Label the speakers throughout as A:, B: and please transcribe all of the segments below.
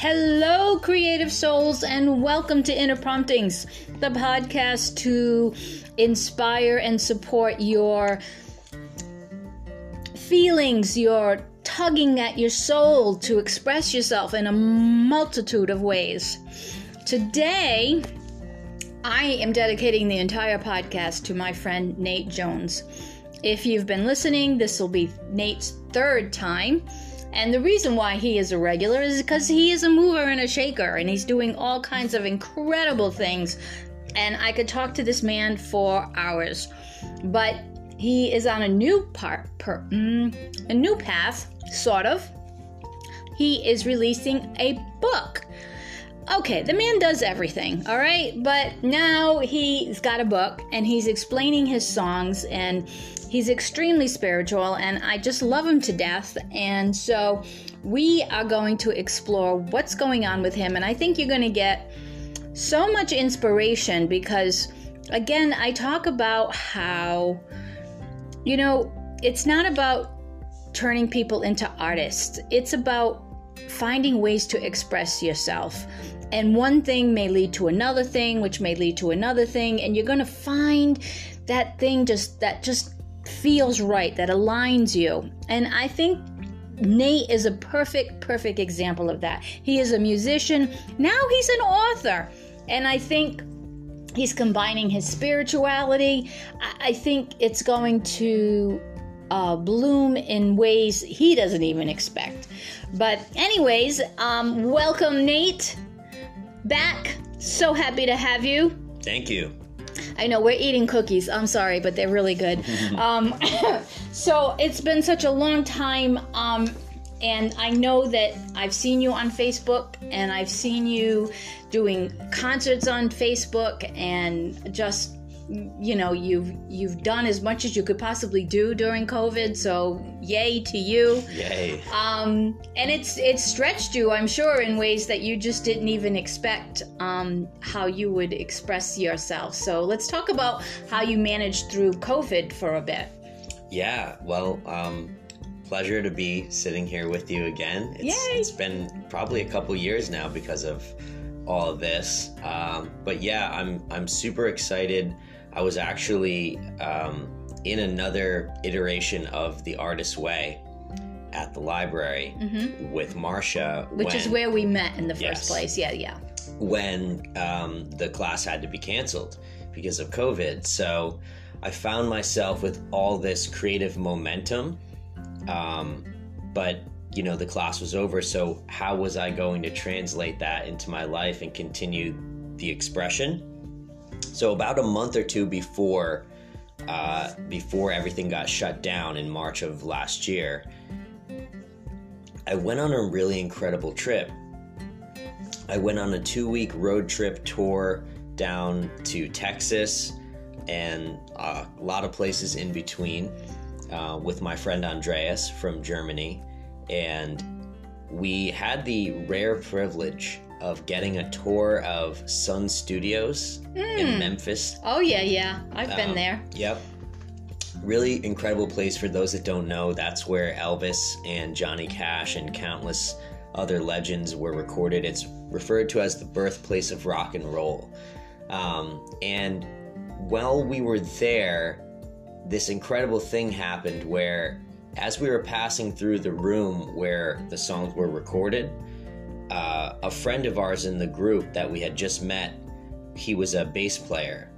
A: Hello, creative souls, and welcome to Inner Promptings, the podcast to inspire and support your feelings, your tugging at your soul to express yourself in a multitude of ways. Today, I am dedicating the entire podcast to my friend Nate Jones. If you've been listening, this will be Nate's third time. And the reason why he is a regular is because he is a mover and a shaker, and he's doing all kinds of incredible things. And I could talk to this man for hours, but he is on a new part, per, mm, a new path, sort of. He is releasing a book. Okay, the man does everything, all right? But now he's got a book and he's explaining his songs and He's extremely spiritual, and I just love him to death. And so we are going to explore what's going on with him, and I think you're going to get so much inspiration because, again, I talk about how, you know, it's not about turning people into artists, it's about finding ways to express yourself. And one thing may lead to another thing, which may lead to another thing, and you're going to find that thing just that just feels right, that aligns you. And I think Nate is a perfect, perfect example of that. He is a musician, now he's an author. And I think he's combining his spirituality. I, think it's going to uh, bloom in ways he doesn't even expect. But, anyways, um, welcome, Nate, back. So happy to have you.
B: Thank you.
A: I know we're eating cookies. I'm sorry, but they're really good. um, so it's been such a long time. Um, and I know that I've seen you on Facebook and I've seen you doing concerts on Facebook and just you know you've you've done as much as you could possibly do during covid so yay to you.
B: Yay.
A: Um and it's it's stretched you i'm sure in ways that you just didn't even expect um how you would express yourself. So let's talk about how you managed through covid for a bit.
B: Yeah well um pleasure to be sitting here with you again.
A: It's, Yay.
B: it's been probably a couple years now because of all of this. Um, but yeah i'm i'm super excited I was actually um, in another iteration of The Artist's Way at the library mm-hmm. with Marcia.
A: Which when, is where we met in the first yes, place. Yeah, yeah.
B: When um, the class had to be canceled because of COVID. So I found myself with all this creative momentum. Um, but, you know, the class was over. So how was I going to translate that into my life and continue the expression? So about a month or two before uh, before everything got shut down in March of last year, I went on a really incredible trip. I went on a two week road trip tour down to Texas and a lot of places in between uh, with my friend Andreas from Germany. And we had the rare privilege of getting a tour of Sun Studios mm. in hmm. Memphis.
A: Oh yeah, yeah, I've um, been there.
B: Yep. Really incredible place for those that don't know. That's where Elvis and Johnny Cash and countless other legends were recorded. It's referred to as the birthplace of rock and roll. Um, and while we were there, this incredible thing happened where, as we were passing through the room where the songs were recorded, uh, a friend of ours in the group that we had just met, he was a bass player,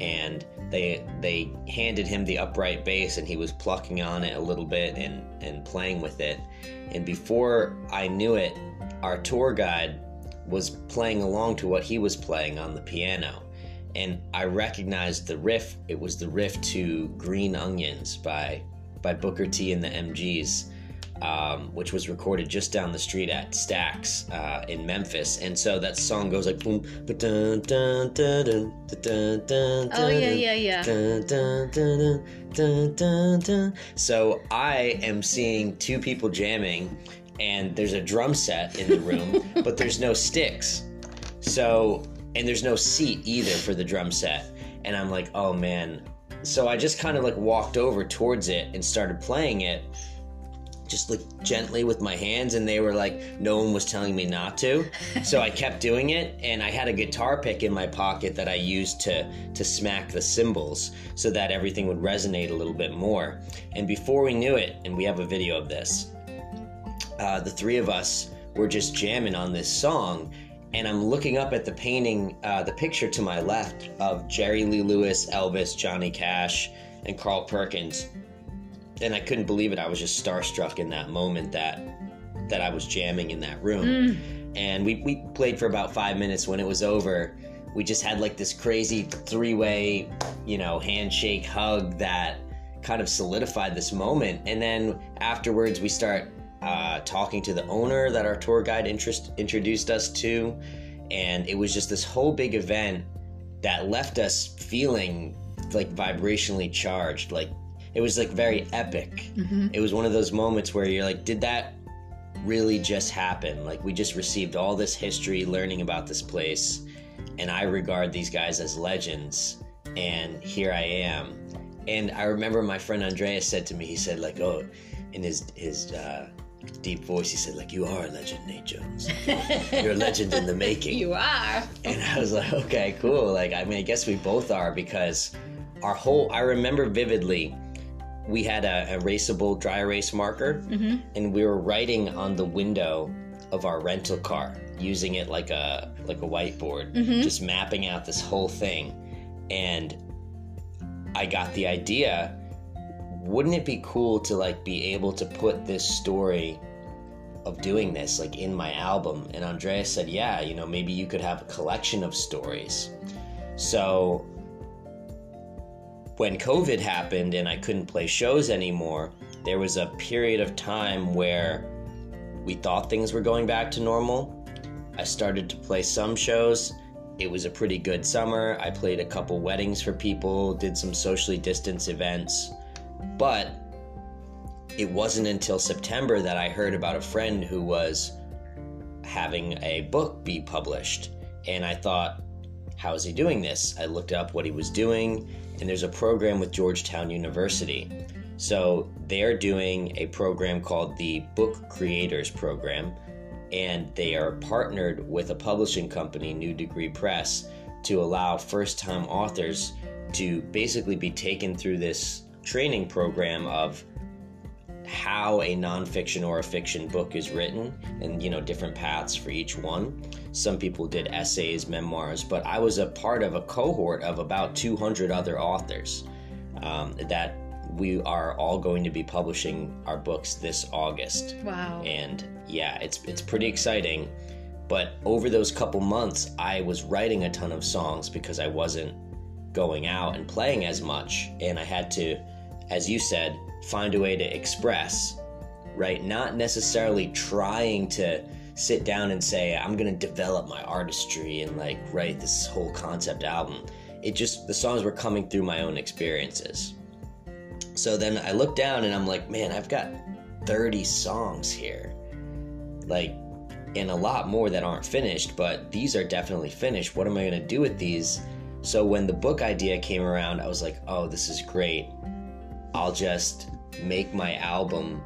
B: and they they handed him the upright bass, and he was plucking on it a little bit and and playing with it. And before I knew it, our tour guide was playing along to what he was playing on the piano. And I recognized the riff. It was the riff to Green Onions by by Booker T and the MGs um, which was recorded just down the street at Stax uh, in Memphis. And so that song goes like boom, dun dun dun
A: Oh yeah, yeah, yeah.
B: So I am seeing two people jamming, and there's a drum set in the room, but there's no sticks. So and there's no seat either for the drum set. And I'm like, oh man. So I just kind of like walked over towards it and started playing it just like gently with my hands and they were like no one was telling me not to. So i kept doing it and i had a guitar pick in my pocket that i used to to smack the cymbals so that everything would resonate a little bit more. And before we knew it and we have a video of this uh, the three of us were just jamming on this song. And i'm looking up at the painting uh, the picture to my left of jerry lee lewis elvis johnny cash and carl perkins and I couldn't believe it. I was just starstruck in that moment that that I was jamming in that room. Mm. And we, we played for about five minutes. When it was over, we just had like this crazy three way, you know, handshake hug that kind of solidified this moment. And then afterwards, we start uh, talking to the owner that our tour guide interest, introduced us to. And it was just this whole big event that left us feeling like vibrationally charged. Like it was like very epic. Mm-hmm. It was one of those moments where you're like, did that really just happen? Like we just received all this history, learning about this place, and I regard these guys as legends, and here I am. And I remember my friend Andreas said to me, he said like, oh, in his his uh, deep voice, he said like, you are a legend, Nate Jones. You're a legend in the making.
A: You are.
B: And I was like, okay, cool. Like I mean, I guess we both are because our whole I remember vividly we had a erasable dry erase marker mm-hmm. and we were writing on the window of our rental car using it like a like a whiteboard mm-hmm. just mapping out this whole thing and i got the idea wouldn't it be cool to like be able to put this story of doing this like in my album and andrea said yeah you know maybe you could have a collection of stories so when COVID happened and I couldn't play shows anymore, there was a period of time where we thought things were going back to normal. I started to play some shows. It was a pretty good summer. I played a couple weddings for people, did some socially distanced events. But it wasn't until September that I heard about a friend who was having a book be published. And I thought, how is he doing this? I looked up what he was doing and there's a program with Georgetown University. So they're doing a program called the Book Creators Program, and they are partnered with a publishing company, New Degree Press, to allow first time authors to basically be taken through this training program of how a nonfiction or a fiction book is written and you know different paths for each one. Some people did essays memoirs but i was a part of a cohort of about 200 other authors um, that we are all going to be publishing our books this august.
A: Wow.
B: And yeah it's it's pretty exciting. But over those couple months i was writing a ton of songs because i wasn't going out and playing as much. And i had to as you said find a way to express, right? Not necessarily trying to sit down and say, I'm going to develop my artistry and like write this whole concept album. It just, the songs were coming through my own experiences. So then I look down and I'm like, man, I've got 30 songs here. Like, and a lot more that aren't finished, but these are definitely finished. What am I going to do with these? So when the book idea came around, I was like, oh, this is great. I'll just make my album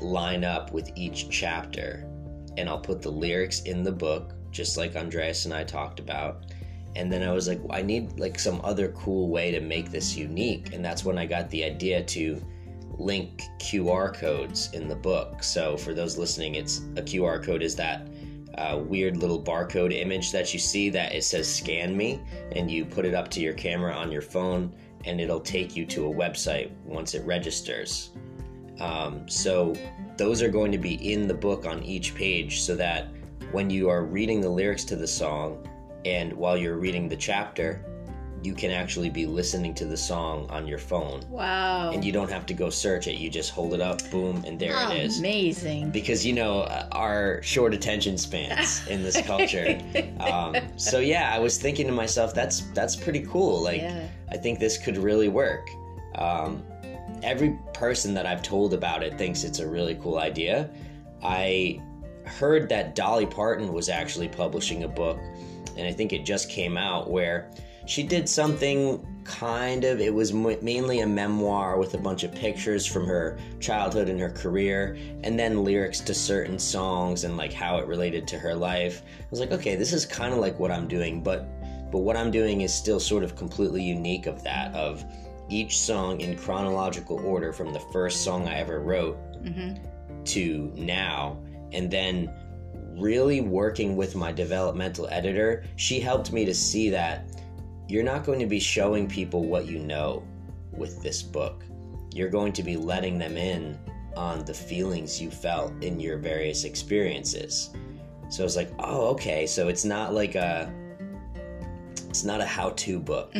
B: line up with each chapter and I'll put the lyrics in the book just like Andreas and I talked about. And then I was like, I need like some other cool way to make this unique. And that's when I got the idea to link QR codes in the book. So for those listening, it's a QR code is that uh, weird little barcode image that you see that it says scan me and you put it up to your camera on your phone and it'll take you to a website once it registers. Um, so those are going to be in the book on each page so that when you are reading the lyrics to the song and while you're reading the chapter, you can actually be listening to the song on your phone.
A: Wow.
B: And you don't have to go search it. You just hold it up, boom, and there it is.
A: Amazing.
B: Because, you know, uh, our short attention spans in this culture. um, so, yeah, I was thinking to myself, that's that's pretty cool. Like, yeah. I think this could really work. Um, every person that I've told about it thinks it's a really cool idea. I heard that Dolly Parton was actually publishing a book, and I think it just came out where she did something kind of it was m- mainly a memoir with a bunch of pictures from her childhood and her career and then lyrics to certain songs and like how it related to her life. I was like okay this is kind of like what i'm doing but but what i'm doing is still sort of completely unique of that of each song in chronological order from the first song i ever wrote mm-hmm. to now and then really working with my developmental editor she helped me to see that you're not going to be showing people what you know with this book. You're going to be letting them in on the feelings you felt in your various experiences. So it's like, oh, okay. So it's not like a it's not a how-to book.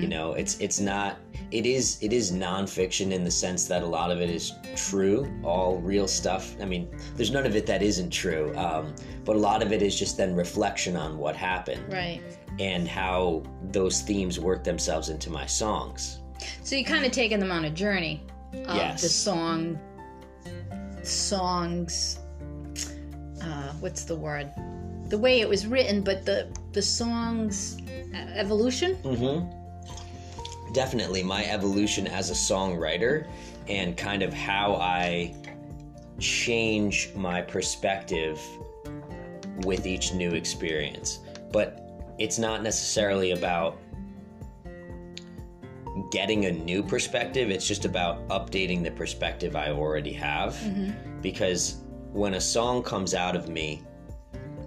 B: You know, it's it's not it is it is nonfiction in the sense that a lot of it is true, all real stuff. I mean, there's none of it that isn't true, um, but a lot of it is just then reflection on what happened
A: Right.
B: And how those themes work themselves into my songs.
A: So you kind of taken them on a journey of
B: Yes.
A: the song, songs. Uh, what's the word? The way it was written, but the the songs evolution.
B: Mm-hmm. Definitely my evolution as a songwriter and kind of how I change my perspective with each new experience. But it's not necessarily about getting a new perspective, it's just about updating the perspective I already have. Mm-hmm. Because when a song comes out of me,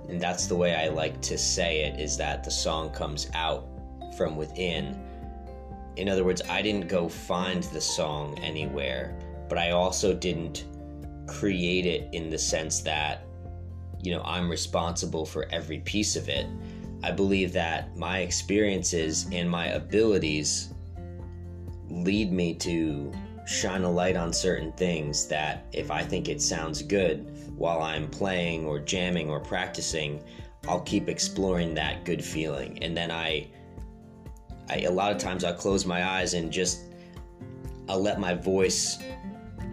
B: and that's the way I like to say it, is that the song comes out from within. In other words, I didn't go find the song anywhere, but I also didn't create it in the sense that, you know, I'm responsible for every piece of it. I believe that my experiences and my abilities lead me to shine a light on certain things that if I think it sounds good while I'm playing or jamming or practicing, I'll keep exploring that good feeling. And then I I a lot of times I'll close my eyes and just I'll let my voice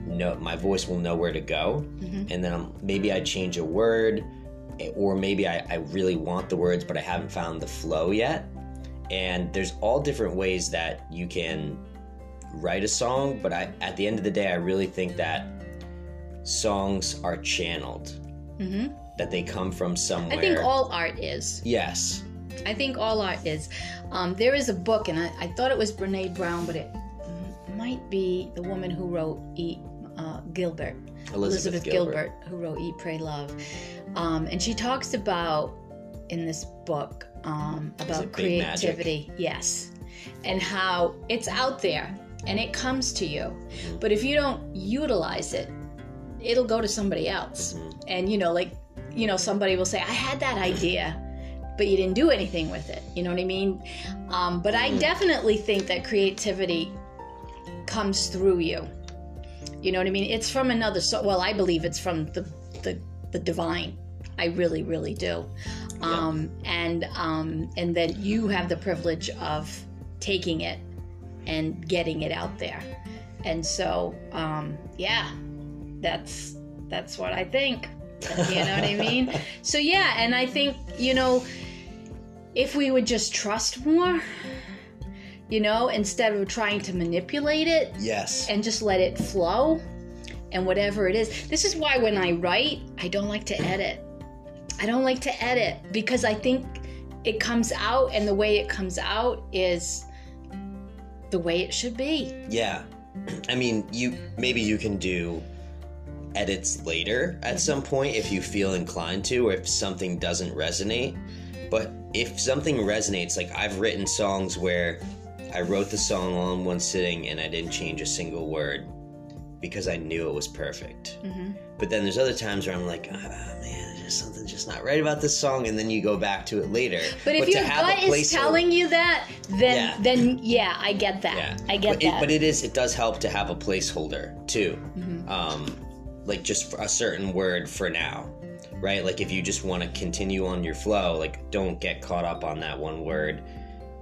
B: know my voice will know where to go. Mm-hmm. And then I'm, maybe I change a word or maybe I, I really want the words but I haven't found the flow yet. And there's all different ways that you can write a song, but I, at the end of the day, I really think that songs are channeled. That they come from somewhere.
A: I think all art is.
B: yes.
A: I think all art is. Um, there is a book, and I, I thought it was Brene Brown, but it might be the woman who wrote Eat uh, Gilbert,
B: Elizabeth Gilbert.
A: who wrote Eat, Pray, Love, um, and she talks about in this book um, about
B: it Big Magic?
A: creativity. Yes, and how it's out there and it comes to you,
B: Mm-hmm.
A: but if you don't utilize it, it'll go to somebody else.
B: Mm-hmm.
A: And you know, like you know, somebody will say, "I had that idea." but you didn't do anything with it. You know what I mean? Um, but I definitely think that creativity comes through you. You know what I mean? It's from another. So, well, I believe it's from the the, the divine. I really, really do. Um, and um, and that you have the privilege of taking it and getting it out there. And so, um, yeah, that's that's what I think. You know what I mean? So yeah, and I think you know, if we would just trust more, you know, instead of trying to manipulate it
B: Yes.
A: and just let it flow, and whatever it is. This is why when I write, I don't like to edit. I don't like to edit because I think it comes out, and the way it comes out is the way it should be.
B: Yeah. I mean, you maybe you can do edits later at some point if you feel inclined to or if something doesn't resonate. But if something resonates, like I've written songs where I wrote the song all in one sitting and I didn't change a single word because I knew it was perfect. But then there's other times where I'm like, ah, man, there's something just not right about this song, and then you go back to it later.
A: But if your gut is telling you that, then
B: Yeah.
A: then yeah, I get that.
B: Yeah,
A: I get
B: but
A: that.
B: It, but it is it does help to have a placeholder too,
A: Mm-hmm.
B: um, like just for a certain word for now, right? Like if you just want to continue on your flow, like don't get caught up on that one word.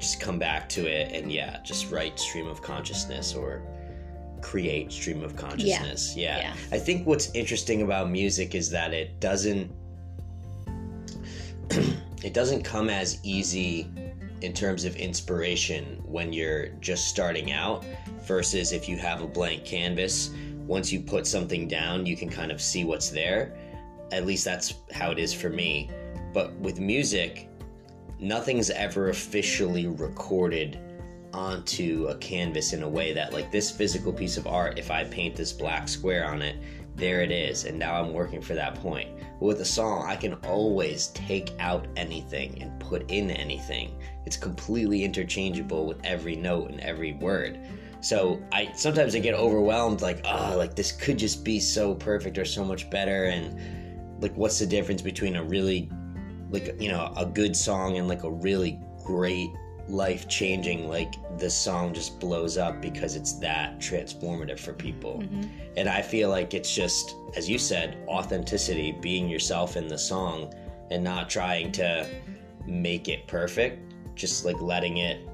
B: Just come back to it and yeah, just write stream of consciousness or create stream of consciousness. Yeah.
A: Yeah.
B: I think what's interesting about music is that it doesn't it doesn't come as easy in terms of inspiration when you're just starting out versus if you have a blank canvas. Once you put something down, you can kind of see what's there. At least that's how it is for me. But with music, nothing's ever officially recorded onto a canvas in a way that like this physical piece of art if i paint this black square on it there it is and now i'm working for that point. But with a song i can always take out anything and put in anything. It's completely interchangeable with every note and every word. So i sometimes i get overwhelmed like oh like this could just be so perfect or so much better and like what's the difference between a really like you know a good song and like a really great life changing like the song just blows up because it's that transformative for people. Mm-hmm. and i feel like it's just as you said authenticity being yourself in the song and not trying to make it perfect just like letting it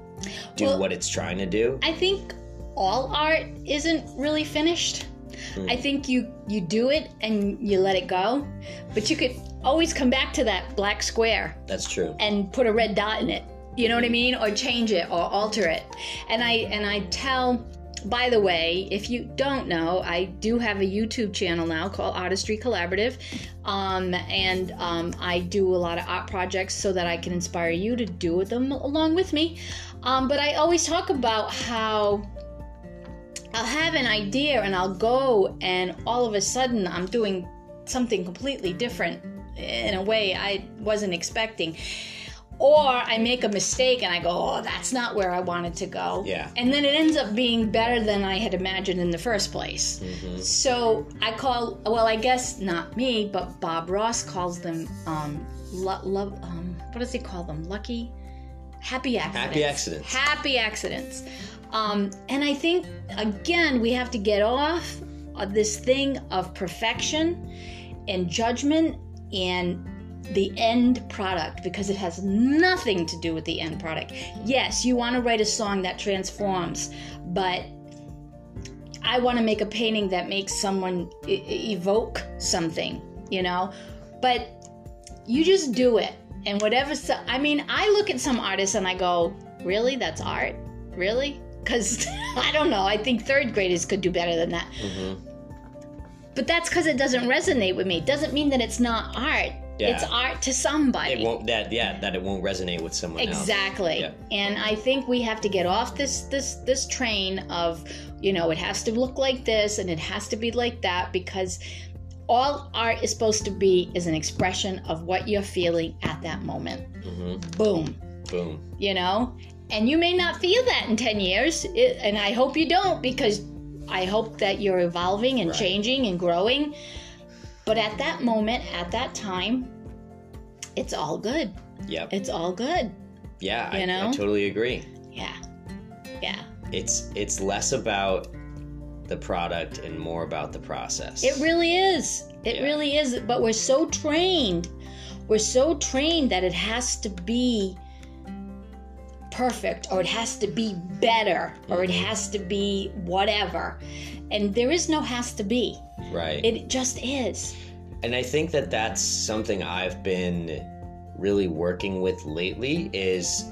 B: do well, what it's trying to do.
A: I think all art isn't really finished mm. i think you you do it and you let it go but you could always come back to that black square
B: that's true
A: and put a red dot in it you know what I mean? Or change it or alter it. And I and I tell by the way, if you don't know, I do have a YouTube channel now called Artistry Collaborative. Um, and um, I do a lot of art projects so that I can inspire you to do them along with me. Um, but I always talk about how I'll have an idea and I'll go, and all of a sudden I'm doing something completely different in a way I wasn't expecting or I make a mistake and I go, oh, that's not where I wanted to go.
B: Yeah.
A: And then it ends up being better than I had imagined in the first place. Mm-hmm. So I call, well, I guess not me, but Bob Ross calls them, um, lo- love, um, what does he call them? Lucky? Happy accidents.
B: Happy accidents.
A: Happy accidents. Um, and I think, again, we have to get off of this thing of perfection and judgment and the end product because it has nothing to do with the end product. Yes, you want to write a song that transforms, but I want to make a painting that makes someone e- evoke something, you know? But you just do it. And whatever, so, I mean, I look at some artists and I go, really? That's art? Really? Because I don't know. I think third graders could do better than that. Mm-hmm. But that's because it doesn't resonate with me. It Doesn't mean that it's not art yeah. it's art to somebody.
B: It won't that yeah that it won't resonate with someone
A: exactly. Yeah. And I think we have to get off this this this train of you know it has to look like this and it has to be like that because all art is supposed to be is an expression of what you're feeling at that moment. Mm-hmm. Boom.
B: Boom.
A: You know, and you may not feel that in 10 years it, and i hope you don't because i hope that you're evolving and right. changing and growing but at that moment, at that time, it's all good.
B: Yep.
A: It's all good.
B: Yeah, you I, know? I totally agree.
A: Yeah. Yeah.
B: It's it's less about the product and more about the process.
A: It really is. It yeah. really is. But we're so trained. We're so trained that it has to be perfect or it has to be better or it mm-hmm. has to be whatever. And there is no has to be.
B: Right.
A: It just is.
B: And I think that that's something I've been really working with lately is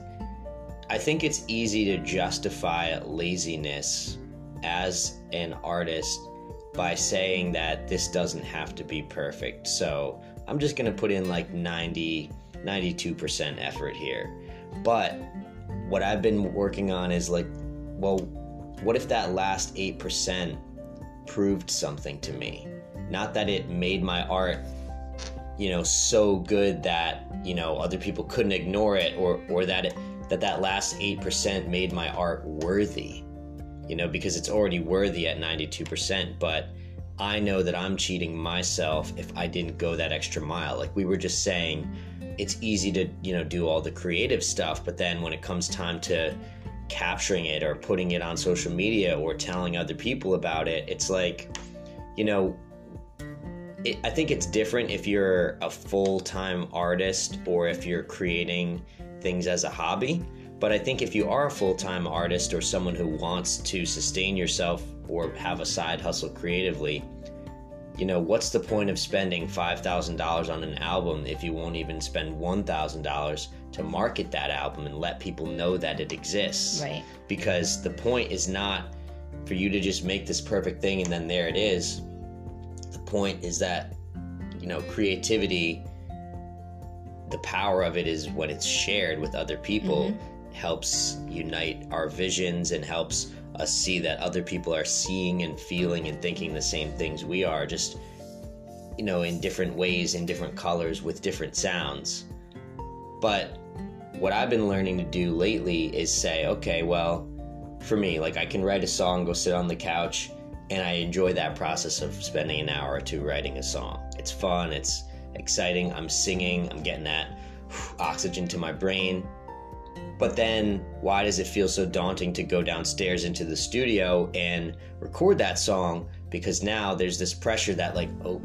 B: I think it's easy to justify laziness as an artist by saying that this doesn't have to be perfect. So, I'm just going to put in like 90 92% effort here. But what I've been working on is like well, what if that last 8% proved something to me. Not that it made my art, you know, so good that, you know, other people couldn't ignore it or or that it, that that last 8% made my art worthy. You know, because it's already worthy at 92%, but I know that I'm cheating myself if I didn't go that extra mile. Like we were just saying, it's easy to, you know, do all the creative stuff, but then when it comes time to capturing it or putting it on social media or telling other people about it. It's like, you know, it, I think it's different if you're a full time artist or if you're creating things as a hobby. But I think if you are a full time artist or someone who wants to sustain yourself or have a side hustle creatively, you know, what's the point of spending $5,000 on an album if you won't even spend $1,000 to market that album and let people know that it exists.
A: Right.
B: Because the point is not for you to just make this perfect thing and then there it is. The point is that, you know, creativity, the power of it is when it's shared with other people, mm-hmm. helps unite our visions and helps us see that other people are seeing and feeling and thinking the same things we are, just, you know, in different ways, in different colors, with different sounds. But what I've been learning to do lately is say, okay, well, for me, like I can write a song, go sit on the couch, and I enjoy that process of spending an hour or two writing a song. It's fun, it's exciting, I'm singing, I'm getting that oxygen to my brain. But then, why does it feel so daunting to go downstairs into the studio and record that song? Because now there's this pressure that, like, oh,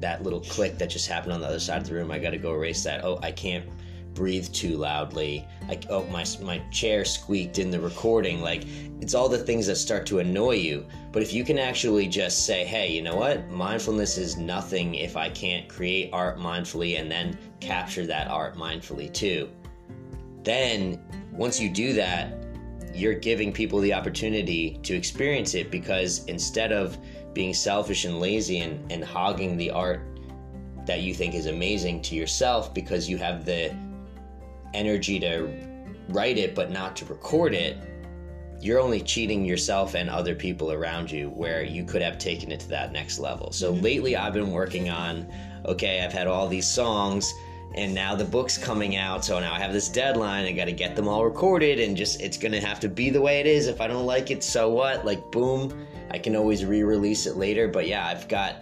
B: that little click that just happened on the other side of the room, I gotta go erase that. Oh, I can't breathe too loudly. Oh, my, my chair squeaked in the recording. Like, it's all the things that start to annoy you. But if you can actually just say, hey, you know what? Mindfulness is nothing if I can't create art mindfully and then capture that art mindfully too. Then, once you do that, you're giving people the opportunity to experience it because instead of being selfish and lazy and, and hogging the art that you think is amazing to yourself because you have the energy to write it but not to record it, you're only cheating yourself and other people around you where you could have taken it to that next level. So mm-hmm. lately I've been working on okay, I've had all these songs and now the book's coming out so now i have this deadline i got to get them all recorded and just it's gonna have to be the way it is if i don't like it so what like boom i can always re-release it later but yeah i've got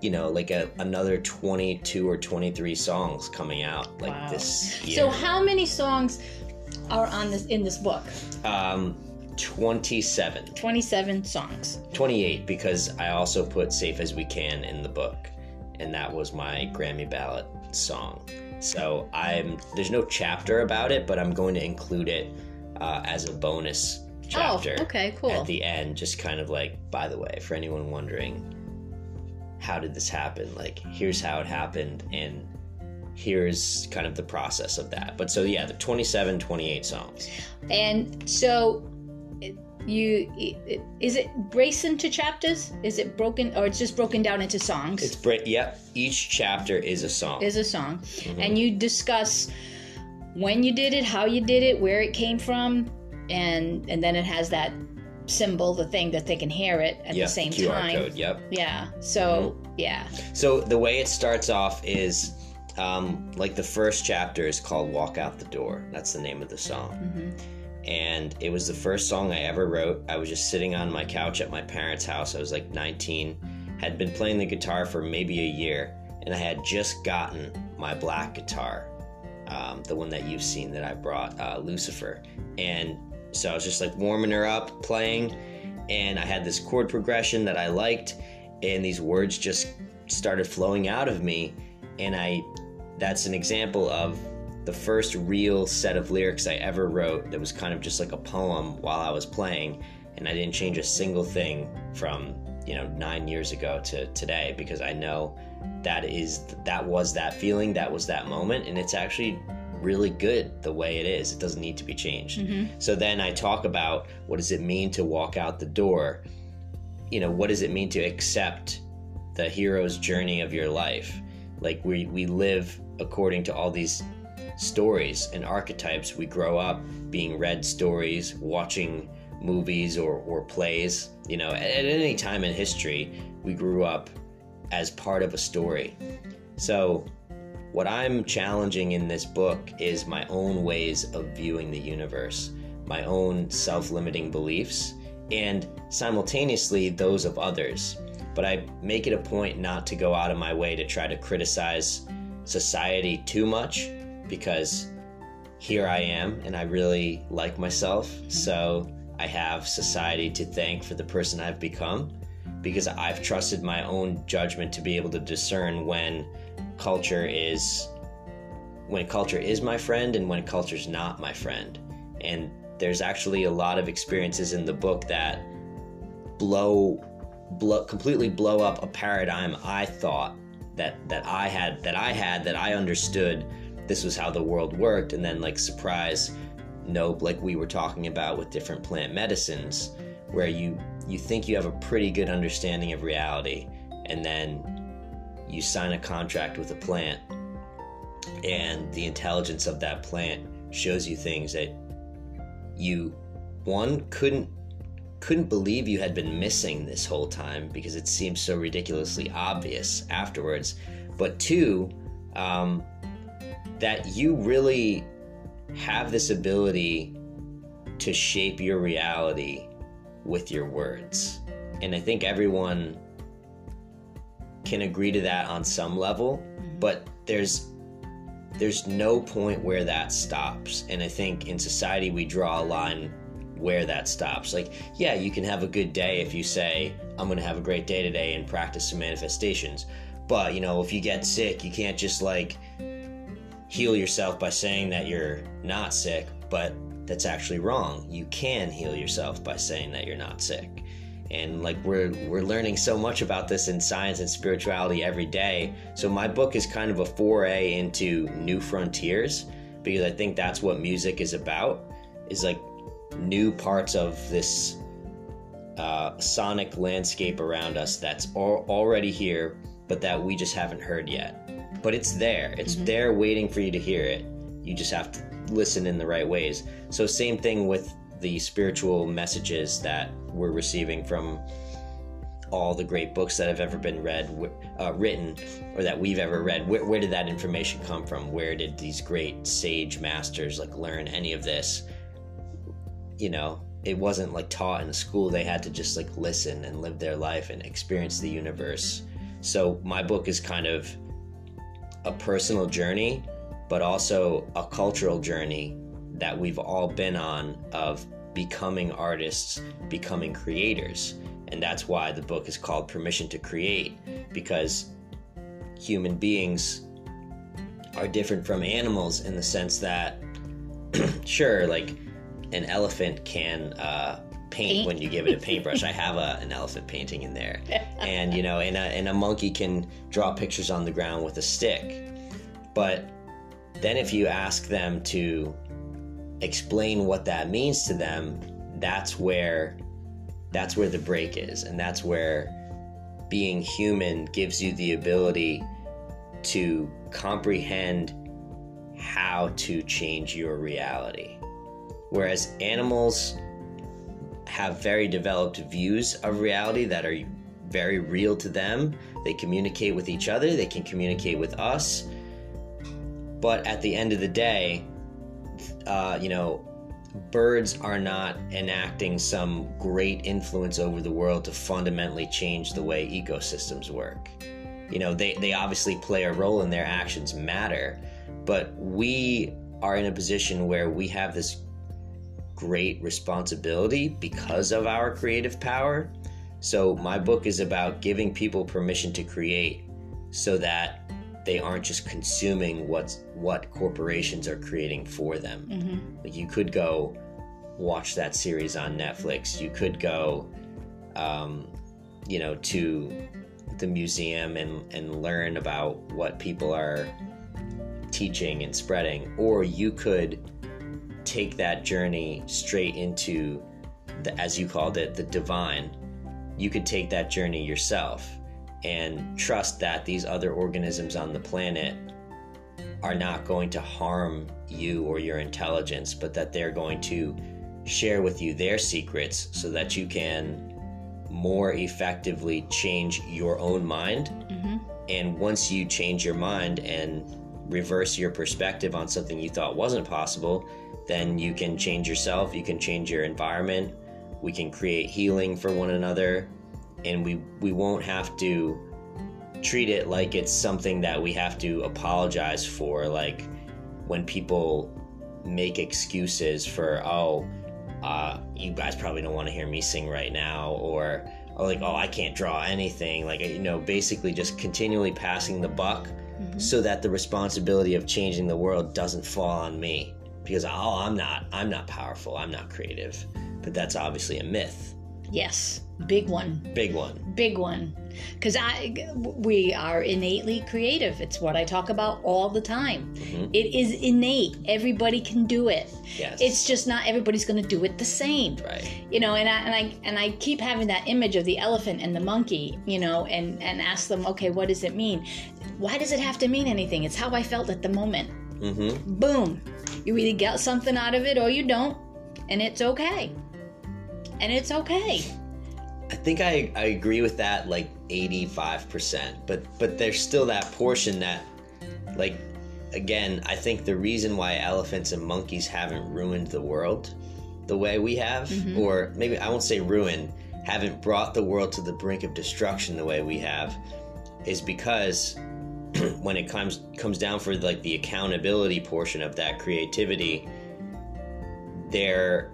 B: you know, like a, another 22 or 23 songs coming out like wow. this year.
A: So how many songs are on this in this book?
B: Um 27.
A: 27 songs.
B: 28 because I also put Safe as We Can in the book and that was my Grammy ballot song. So I'm there's no chapter about it, but I'm going to include it uh, as a bonus oh, chapter.
A: Oh, okay, cool.
B: At the end, just kind of like, by the way, for anyone wondering, how did this happen? Like, here's how it happened, and here's kind of the process of that. But so, yeah, the 27, 28 songs.
A: And so, you is it braced into chapters is it broken or it's just broken down into songs
B: it's bra- yep each chapter is a song
A: is a song mm-hmm. and you discuss when you did it how you did it where it came from and and then it has that symbol, the thing that they can hear it at
B: yep,
A: the same
B: QR
A: time.
B: Code, yep.
A: Yeah. So mm-hmm. yeah.
B: So the way it starts off is um, like the first chapter is called "Walk Out the Door." That's the name of the song. Mm-hmm. And it was the first song I ever wrote. I was just sitting on my couch at my parents' house. I was like 19, had been playing the guitar for maybe a year, and I had just gotten my black guitar, um, the one that you've seen that I brought, uh, Lucifer. And so I was just like warming her up, playing, and I had this chord progression that I liked, and these words just started flowing out of me. And I, that's an example of the first real set of lyrics I ever wrote that was kind of just like a poem while I was playing. And I didn't change a single thing from, you know, nine years ago to today because I know that is, that was that feeling, that was that moment. And it's actually really good the way it is. It doesn't need to be changed. Mm-hmm. So then I talk about what does it mean to walk out the door? You know, what does it mean to accept the hero's journey of your life? Like we we live according to all these stories and archetypes. We grow up being read stories, watching movies or, or plays. You know, at, at any time in history, we grew up as part of a story. So what I'm challenging in this book is my own ways of viewing the universe, my own self limiting beliefs, and simultaneously those of others. But I make it a point not to go out of my way to try to criticize society too much because here I am and I really like myself. So I have society to thank for the person I've become because I've trusted my own judgment to be able to discern when culture is when culture is my friend and when culture's not my friend. And there's actually a lot of experiences in the book that blow blow completely blow up a paradigm I thought that that I had that I had that I understood this was how the world worked and then like surprise nope like we were talking about with different plant medicines where you you think you have a pretty good understanding of reality and then you sign a contract with a plant and the intelligence of that plant shows you things that you one couldn't couldn't believe you had been missing this whole time because it seems so ridiculously obvious afterwards but two um, that you really have this ability to shape your reality with your words and i think everyone can agree to that on some level mm-hmm. but there's there's no point where that stops. And I think in society, we draw a line where that stops. Like, yeah, you can have a good day if you say, I'm going to have a great day today and practice some manifestations. But, you know, if you get sick, you can't just like heal yourself by saying that you're not sick, but that's actually wrong. You can heal yourself by saying that you're not sick. And like we're we're learning so much about this in science and spirituality every day. So my book is kind of a foray into new frontiers because i think that's what music is about is like new parts of this uh, sonic landscape around us that's al- already here but that we just haven't heard yet but it's there it's mm-hmm. there waiting for you to hear it you just have to listen in the right ways so same thing with the spiritual messages that we're receiving from all the great books that have ever been read, uh, written, or that we've ever read. Where, where, did that information come from? Where did these great sage masters like learn any of this? You know, it wasn't like taught in a school. They had to just like listen and live their life and experience the universe. So my book is kind of a personal journey, but also a cultural journey that we've all been on of becoming artists, becoming creators. And that's why the book is called Permission to Create, because human beings are different from animals in the sense that, sure, like an elephant can uh, paint, paint, when you give it a paintbrush. I have a, an elephant painting in there. And, you know, and a, and a monkey can draw pictures on the ground with a stick. But then if you ask them to explain what that means to them, that's where that's where the break is and that's where being human gives you the ability to comprehend how to change your reality. Whereas animals have very developed views of reality that are very real to them. They communicate with each other, they can communicate with us. But at the end of the day, uh, you know, birds are not enacting some great influence over the world to fundamentally change the way ecosystems work. You know, they, they obviously play a role and their actions matter, but we are in a position where we have this great responsibility because of our creative power. So, my book is about giving people permission to create so that they aren't just consuming what's what corporations are creating for them. Mm-hmm. Like you could go watch that series on Netflix. You could go, um, you know, to the museum and and learn about what people are teaching and spreading, or you could take that journey straight into the, as you called it, the divine. You could take that journey yourself and trust that these other organisms on the planet are not going to harm you or your intelligence, but that they're going to share with you their secrets so that you can more effectively change your own mind. Mm-hmm. And once you change your mind and reverse your perspective on something you thought wasn't possible, then you can change yourself, you can change your environment, we can create healing for one another, and we we won't have to treat it like it's something that we have to apologize for like when people make excuses for oh uh, you guys probably don't want to hear me sing right now or or like oh i can't draw anything like you know basically just continually passing the buck mm-hmm. so that the responsibility of changing the world doesn't fall on me. Because oh i'm not i'm not powerful i'm not creative. But that's obviously a myth
A: Yes, big one.
B: Big one.
A: Big one. Because I, we are innately creative. It's what I talk about all the time.
B: Mhm.
A: It is innate. Everybody can do it.
B: Yes.
A: It's just not everybody's going to do it the same.
B: right.
A: You know, and I and I and I keep having that image of the elephant and the monkey. You know, and and ask them, okay, what does it mean? Why does it have to mean anything? It's how I felt at the moment.
B: Mm-hmm.
A: Boom. You either get something out of it or you don't, and it's okay. And it's okay.
B: I think I, I agree with that like 85%, but but there's still that portion that like again, I think the reason why elephants and monkeys haven't ruined the world the way we have mm-hmm. or maybe I won't say ruin, haven't brought the world to the brink of destruction the way we have is because when it comes comes down for like the accountability portion of that creativity they're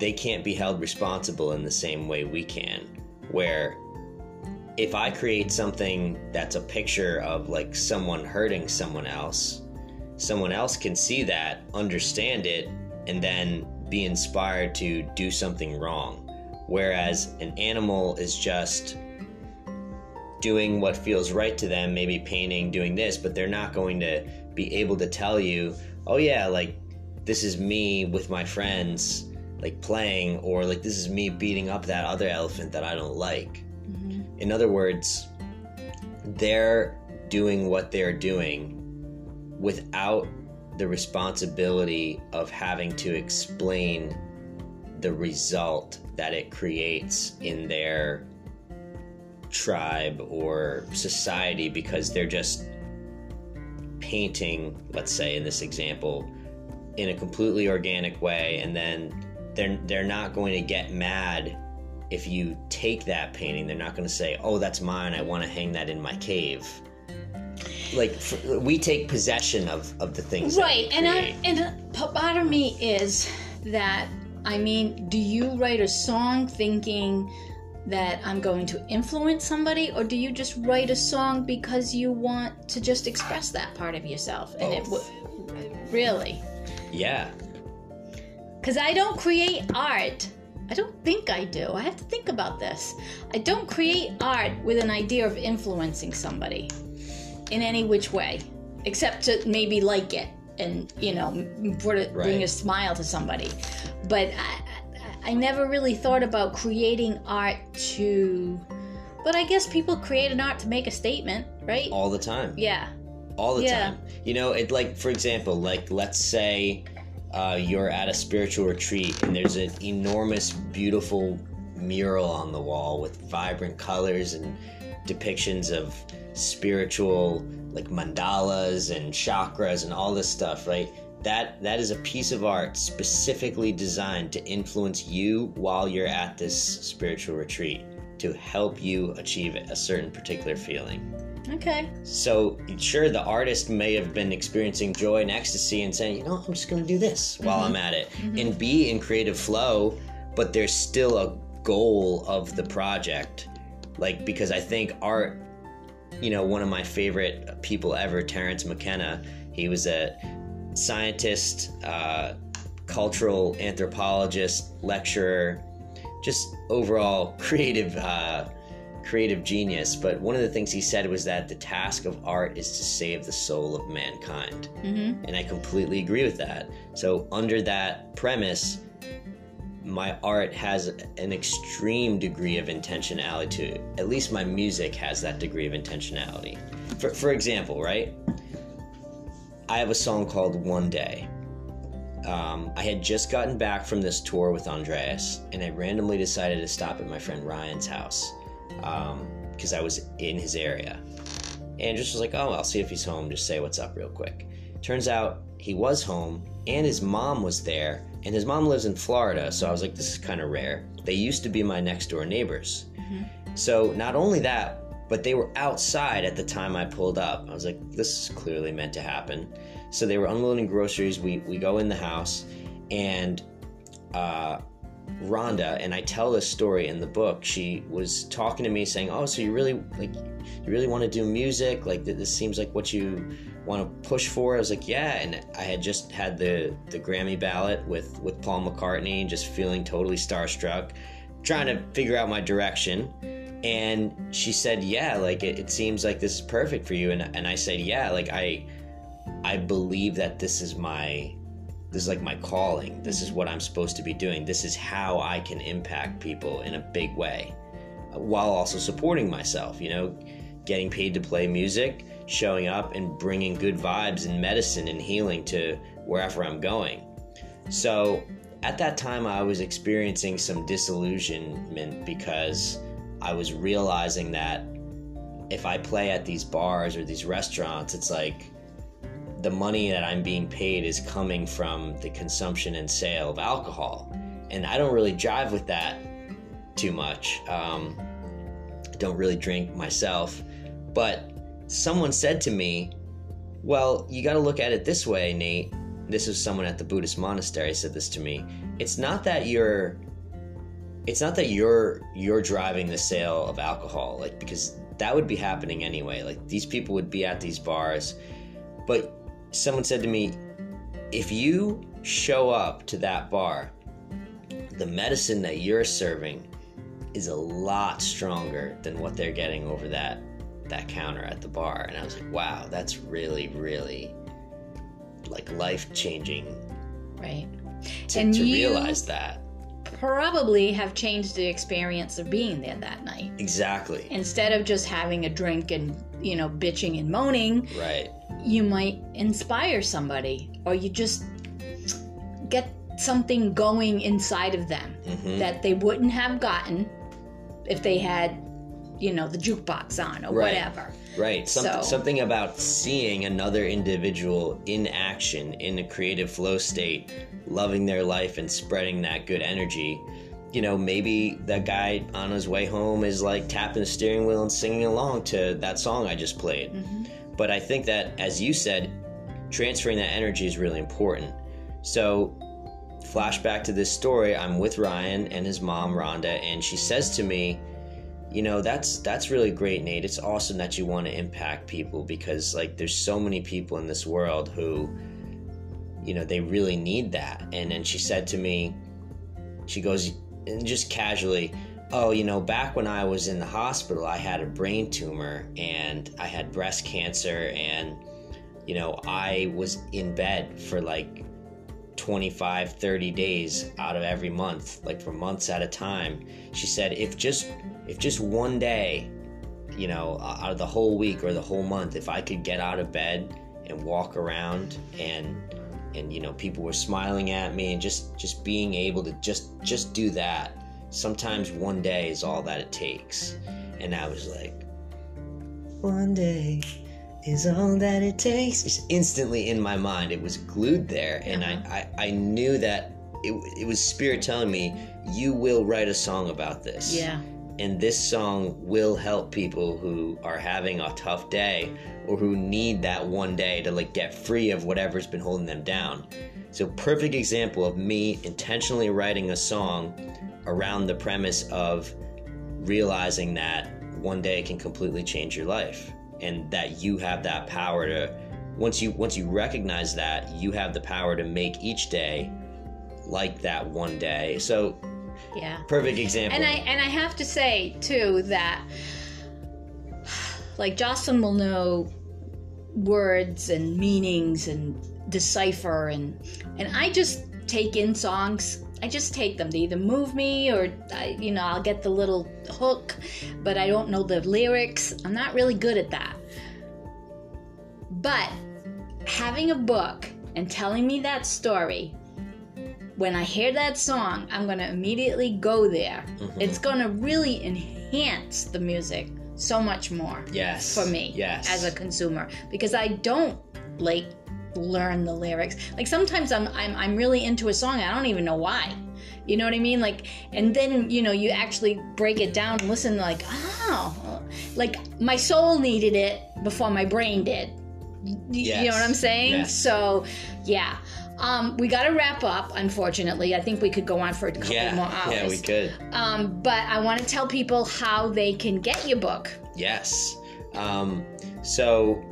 B: they can't be held responsible in the same way we can. Where if I create something that's a picture of like someone hurting someone else, someone else can see that, understand it, and then be inspired to do something wrong. Whereas an animal is just doing what feels right to them, maybe painting, doing this, but they're not going to be able to tell you, oh yeah, like this is me with my friends like playing or like this is me beating up that other elephant that I don't like. Mm-hmm. In other words, they're doing what they're doing without the responsibility of having to explain the result that it creates in their tribe or society because they're just painting, let's say in this example, in a completely organic way and then they're they're not going to get mad if you take that painting. They're not going to say oh that's mine i want to hang that in my cave. Like f we take possession of of the things
A: right
B: we
A: and I, and part of me is that i mean do you write a song thinking that i'm going to influence somebody or do you just write a song because you want to just express that part of yourself? And it w- really?
B: Yeah
A: because i don't create art. I don't think i do. I have to think about this. I don't create art with an idea of influencing somebody in any which way except to maybe like it and you know it, bring a smile to somebody. But I, I, I never really thought about creating art to but i guess people create an art to make a statement right?
B: All the time.
A: Yeah.
B: All the
A: Yeah.
B: time. You know, it like for example, like let's say uh, you're at a spiritual retreat and there's an enormous, beautiful mural on the wall with vibrant colors and depictions of spiritual like mandalas and chakras and all this stuff, right? That that is a piece of art specifically designed to influence you while you're at this spiritual retreat to help you achieve a certain particular feeling.
A: Okay
B: So, sure, the artist may have been experiencing joy and ecstasy and saying, you know, I'm just going to do this while I'm at it and be in creative flow, but there's still a goal of the project. Like, because I think art, you know, one of my favorite people ever, Terence McKenna, he was a scientist, uh, cultural anthropologist, lecturer, just overall creative. Uh, creative genius, but one of the things he said was that the task of art is to save the soul of mankind.
A: mm-hmm.
B: And I completely agree with that. So, under that premise, my art has an extreme degree of intentionality. At least my music has that degree of intentionality. For, for example, right? I have a song called One Day. Um, I had just gotten back from this tour with Andreas, and I randomly decided to stop at my friend Ryan's house because I was in his area. And just was like, oh, I'll see if he's home, just say what's up real quick. Turns out he was home, and his mom was there, and his mom lives in Florida, so I was like, this is kind of rare. They used to be my next door neighbors. So not only that, but they were outside at the time I pulled up. I was like, this is clearly meant to happen. So they were unloading groceries. We, we go in the house, and uh, Rhonda, and I tell this story in the book. She was talking to me, saying, "Oh, so you really like, you really want to do music? Like, this seems like what you want to push for." I was like, "Yeah," and I had just had the the Grammy ballot with with Paul McCartney, just feeling totally starstruck. trying to figure out my direction. And she said, "Yeah, like it, it seems like this is perfect for you." And and I said, "Yeah, like I I believe that this is my this is like my calling. This is what I'm supposed to be doing. This is how I can impact people in a big way uh, while also supporting myself, you know, getting paid to play music, showing up and bringing good vibes and medicine and healing to wherever I'm going. So, at that time I was experiencing some disillusionment because I was realizing that if I play at these bars or these restaurants, it's like the money that I'm being paid is coming from the consumption and sale of alcohol. And I don't really drive with that too much. Um, don't really drink myself. But someone said to me, Well, you got to look at it this way, Nate. This was someone at the Buddhist monastery said this to me. It's not that you're it's not that you're you're driving the sale of alcohol like because that would be happening anyway like these people would be at these bars but someone said to me, if you show up to that bar, the medicine that you're serving is a lot stronger than what they're getting over that that counter at the bar. And I was like, wow, that's really, really like life changing.
A: Right.
B: To,
A: and
B: to
A: you
B: realize that.
A: Probably have changed the experience of being there that night.
B: Exactly.
A: Instead of just having a drink and, you know, bitching and moaning,
B: Right.
A: you might inspire somebody or you just get something going inside of them
B: Mhm.
A: that they wouldn't have gotten if they had you know the jukebox on or
B: Right.
A: whatever
B: Right. Something
A: So-
B: something about seeing another individual in action in a creative flow state, loving their life and spreading that good energy. You know, maybe that guy on his way home is like tapping the steering wheel and singing along to that song I just played. Mm-hmm. But I think that as you said, transferring that energy is really important. So flashback to this story, I'm with Ryan and his mom Rhonda and she says to me, you know that's that's really great nate it's awesome that you want to impact people because like there's so many people in this world who you know they really need that. And then she said to me she goes and just casually oh you know back when i was in the hospital i had a brain tumor and i had breast cancer and you know i was in bed for like 25 30 days out of every month like for months at a time. She said if just if just one day you know out of the whole week or the whole month if i could get out of bed and walk around and and you know people were smiling at me and just just being able to just just do that sometimes one day is all that it takes and i was like one day is all that it takes. It's instantly in my mind. It was glued there, and I, uh-huh. I, I knew that it, it was spirit telling me, you will write a song about this.
A: yeah
B: And this song will help people who are having a tough day or who need that one day to like get free of whatever's been holding them down. So perfect example of me intentionally writing a song around the premise of realizing that one day can completely change your life and that you have that power to once you once you recognize that you have the power to make each day like that one day so
A: yeah.
B: Perfect example.
A: And i and i have to say too that like jocelyn will know words and meanings and decipher and and i just take in songs. I just take them. They either move me or I, you know i'll get the little hook but i don't know the lyrics. I'm not really good at that. But having a book and telling me that story when I hear that song, I'm going to immediately go there. Mm-hmm. It's going to really enhance the music so much more
B: yes
A: for me
B: yes
A: as a consumer because I don't like learn the lyrics. Like sometimes I'm I'm I'm really into a song, I don't even know why. You know what I mean? Like and then, you know, you actually break it down and listen like, "Oh, like my soul needed it before my brain did." Y- You know what I'm saying?
B: Yes.
A: So, yeah. Um, we got to wrap up, unfortunately. I think we could go on for a couple
B: yeah
A: more hours.
B: yeah we could
A: Um, but I want to tell people how they can get your book.
B: Yes. Um, so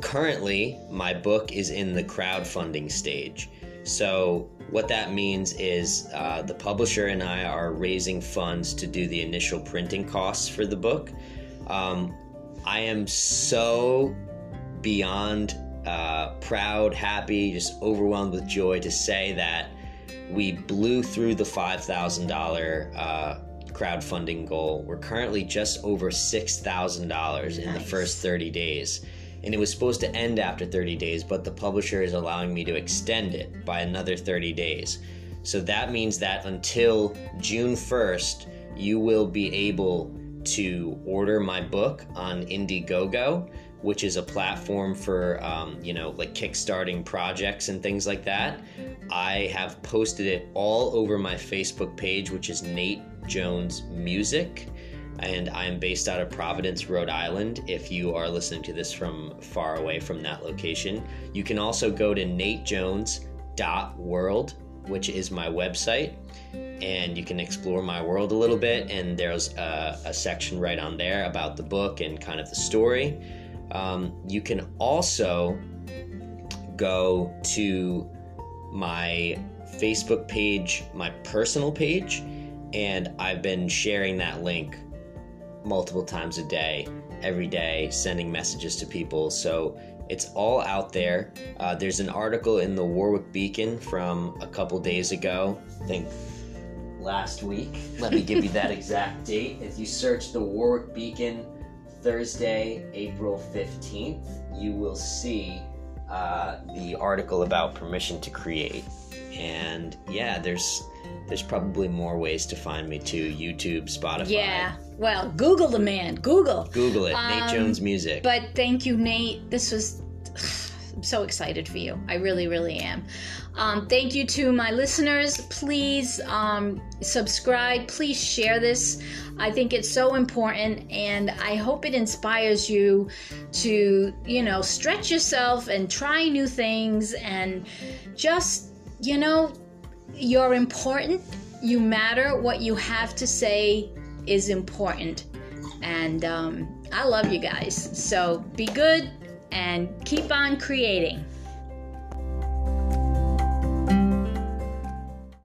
B: currently, my book is in the crowdfunding stage. So, what that means is uh, the publisher and I are raising funds to do the initial printing costs for the book. Um, I am so beyond uh, proud, happy, just overwhelmed with joy to say that we blew through the $5,000 uh, crowdfunding goal. We're currently just over $6,000 nice. in the first 30 days. And it was supposed to end after 30 days, but the publisher is allowing me to extend it by another 30 days. So that means that until June 1st, you will be able to order my book on Indiegogo which is a platform for um, you know like kickstarting projects and things like that i have posted it all over my facebook page which is nate jones music. And i'm based out of providence rhode island. If you are listening to this from far away from that location you can also go to natejones.world which is my website and you can explore my world a little bit. And there's a, a section right on there about the book and kind of the story um, you can also go to my Facebook page, my personal page, and I've been sharing that link multiple times a day, every day, sending messages to people. So it's all out there. Uh, there's an article in the Warwick Beacon from a couple days ago, I think last week. Let me give you that exact date. If you search the Warwick Beacon, Thursday, April 15th, you will see uh, the article about permission to create. And yeah, there's there's probably more ways to find me too. YouTube, Spotify.
A: Yeah. Well, Google the man. Google.
B: Google it. Um, Nate Jones Music.
A: But thank you, Nate. This was I'm so excited for you. I really, really am. Um, thank you to my listeners. Please um, subscribe. Please share this. I think it's so important, and I hope it inspires you to, you know, stretch yourself and try new things and just, you know, you're important. You matter. What you have to say is important. And um, I love you guys. So be good and keep on creating.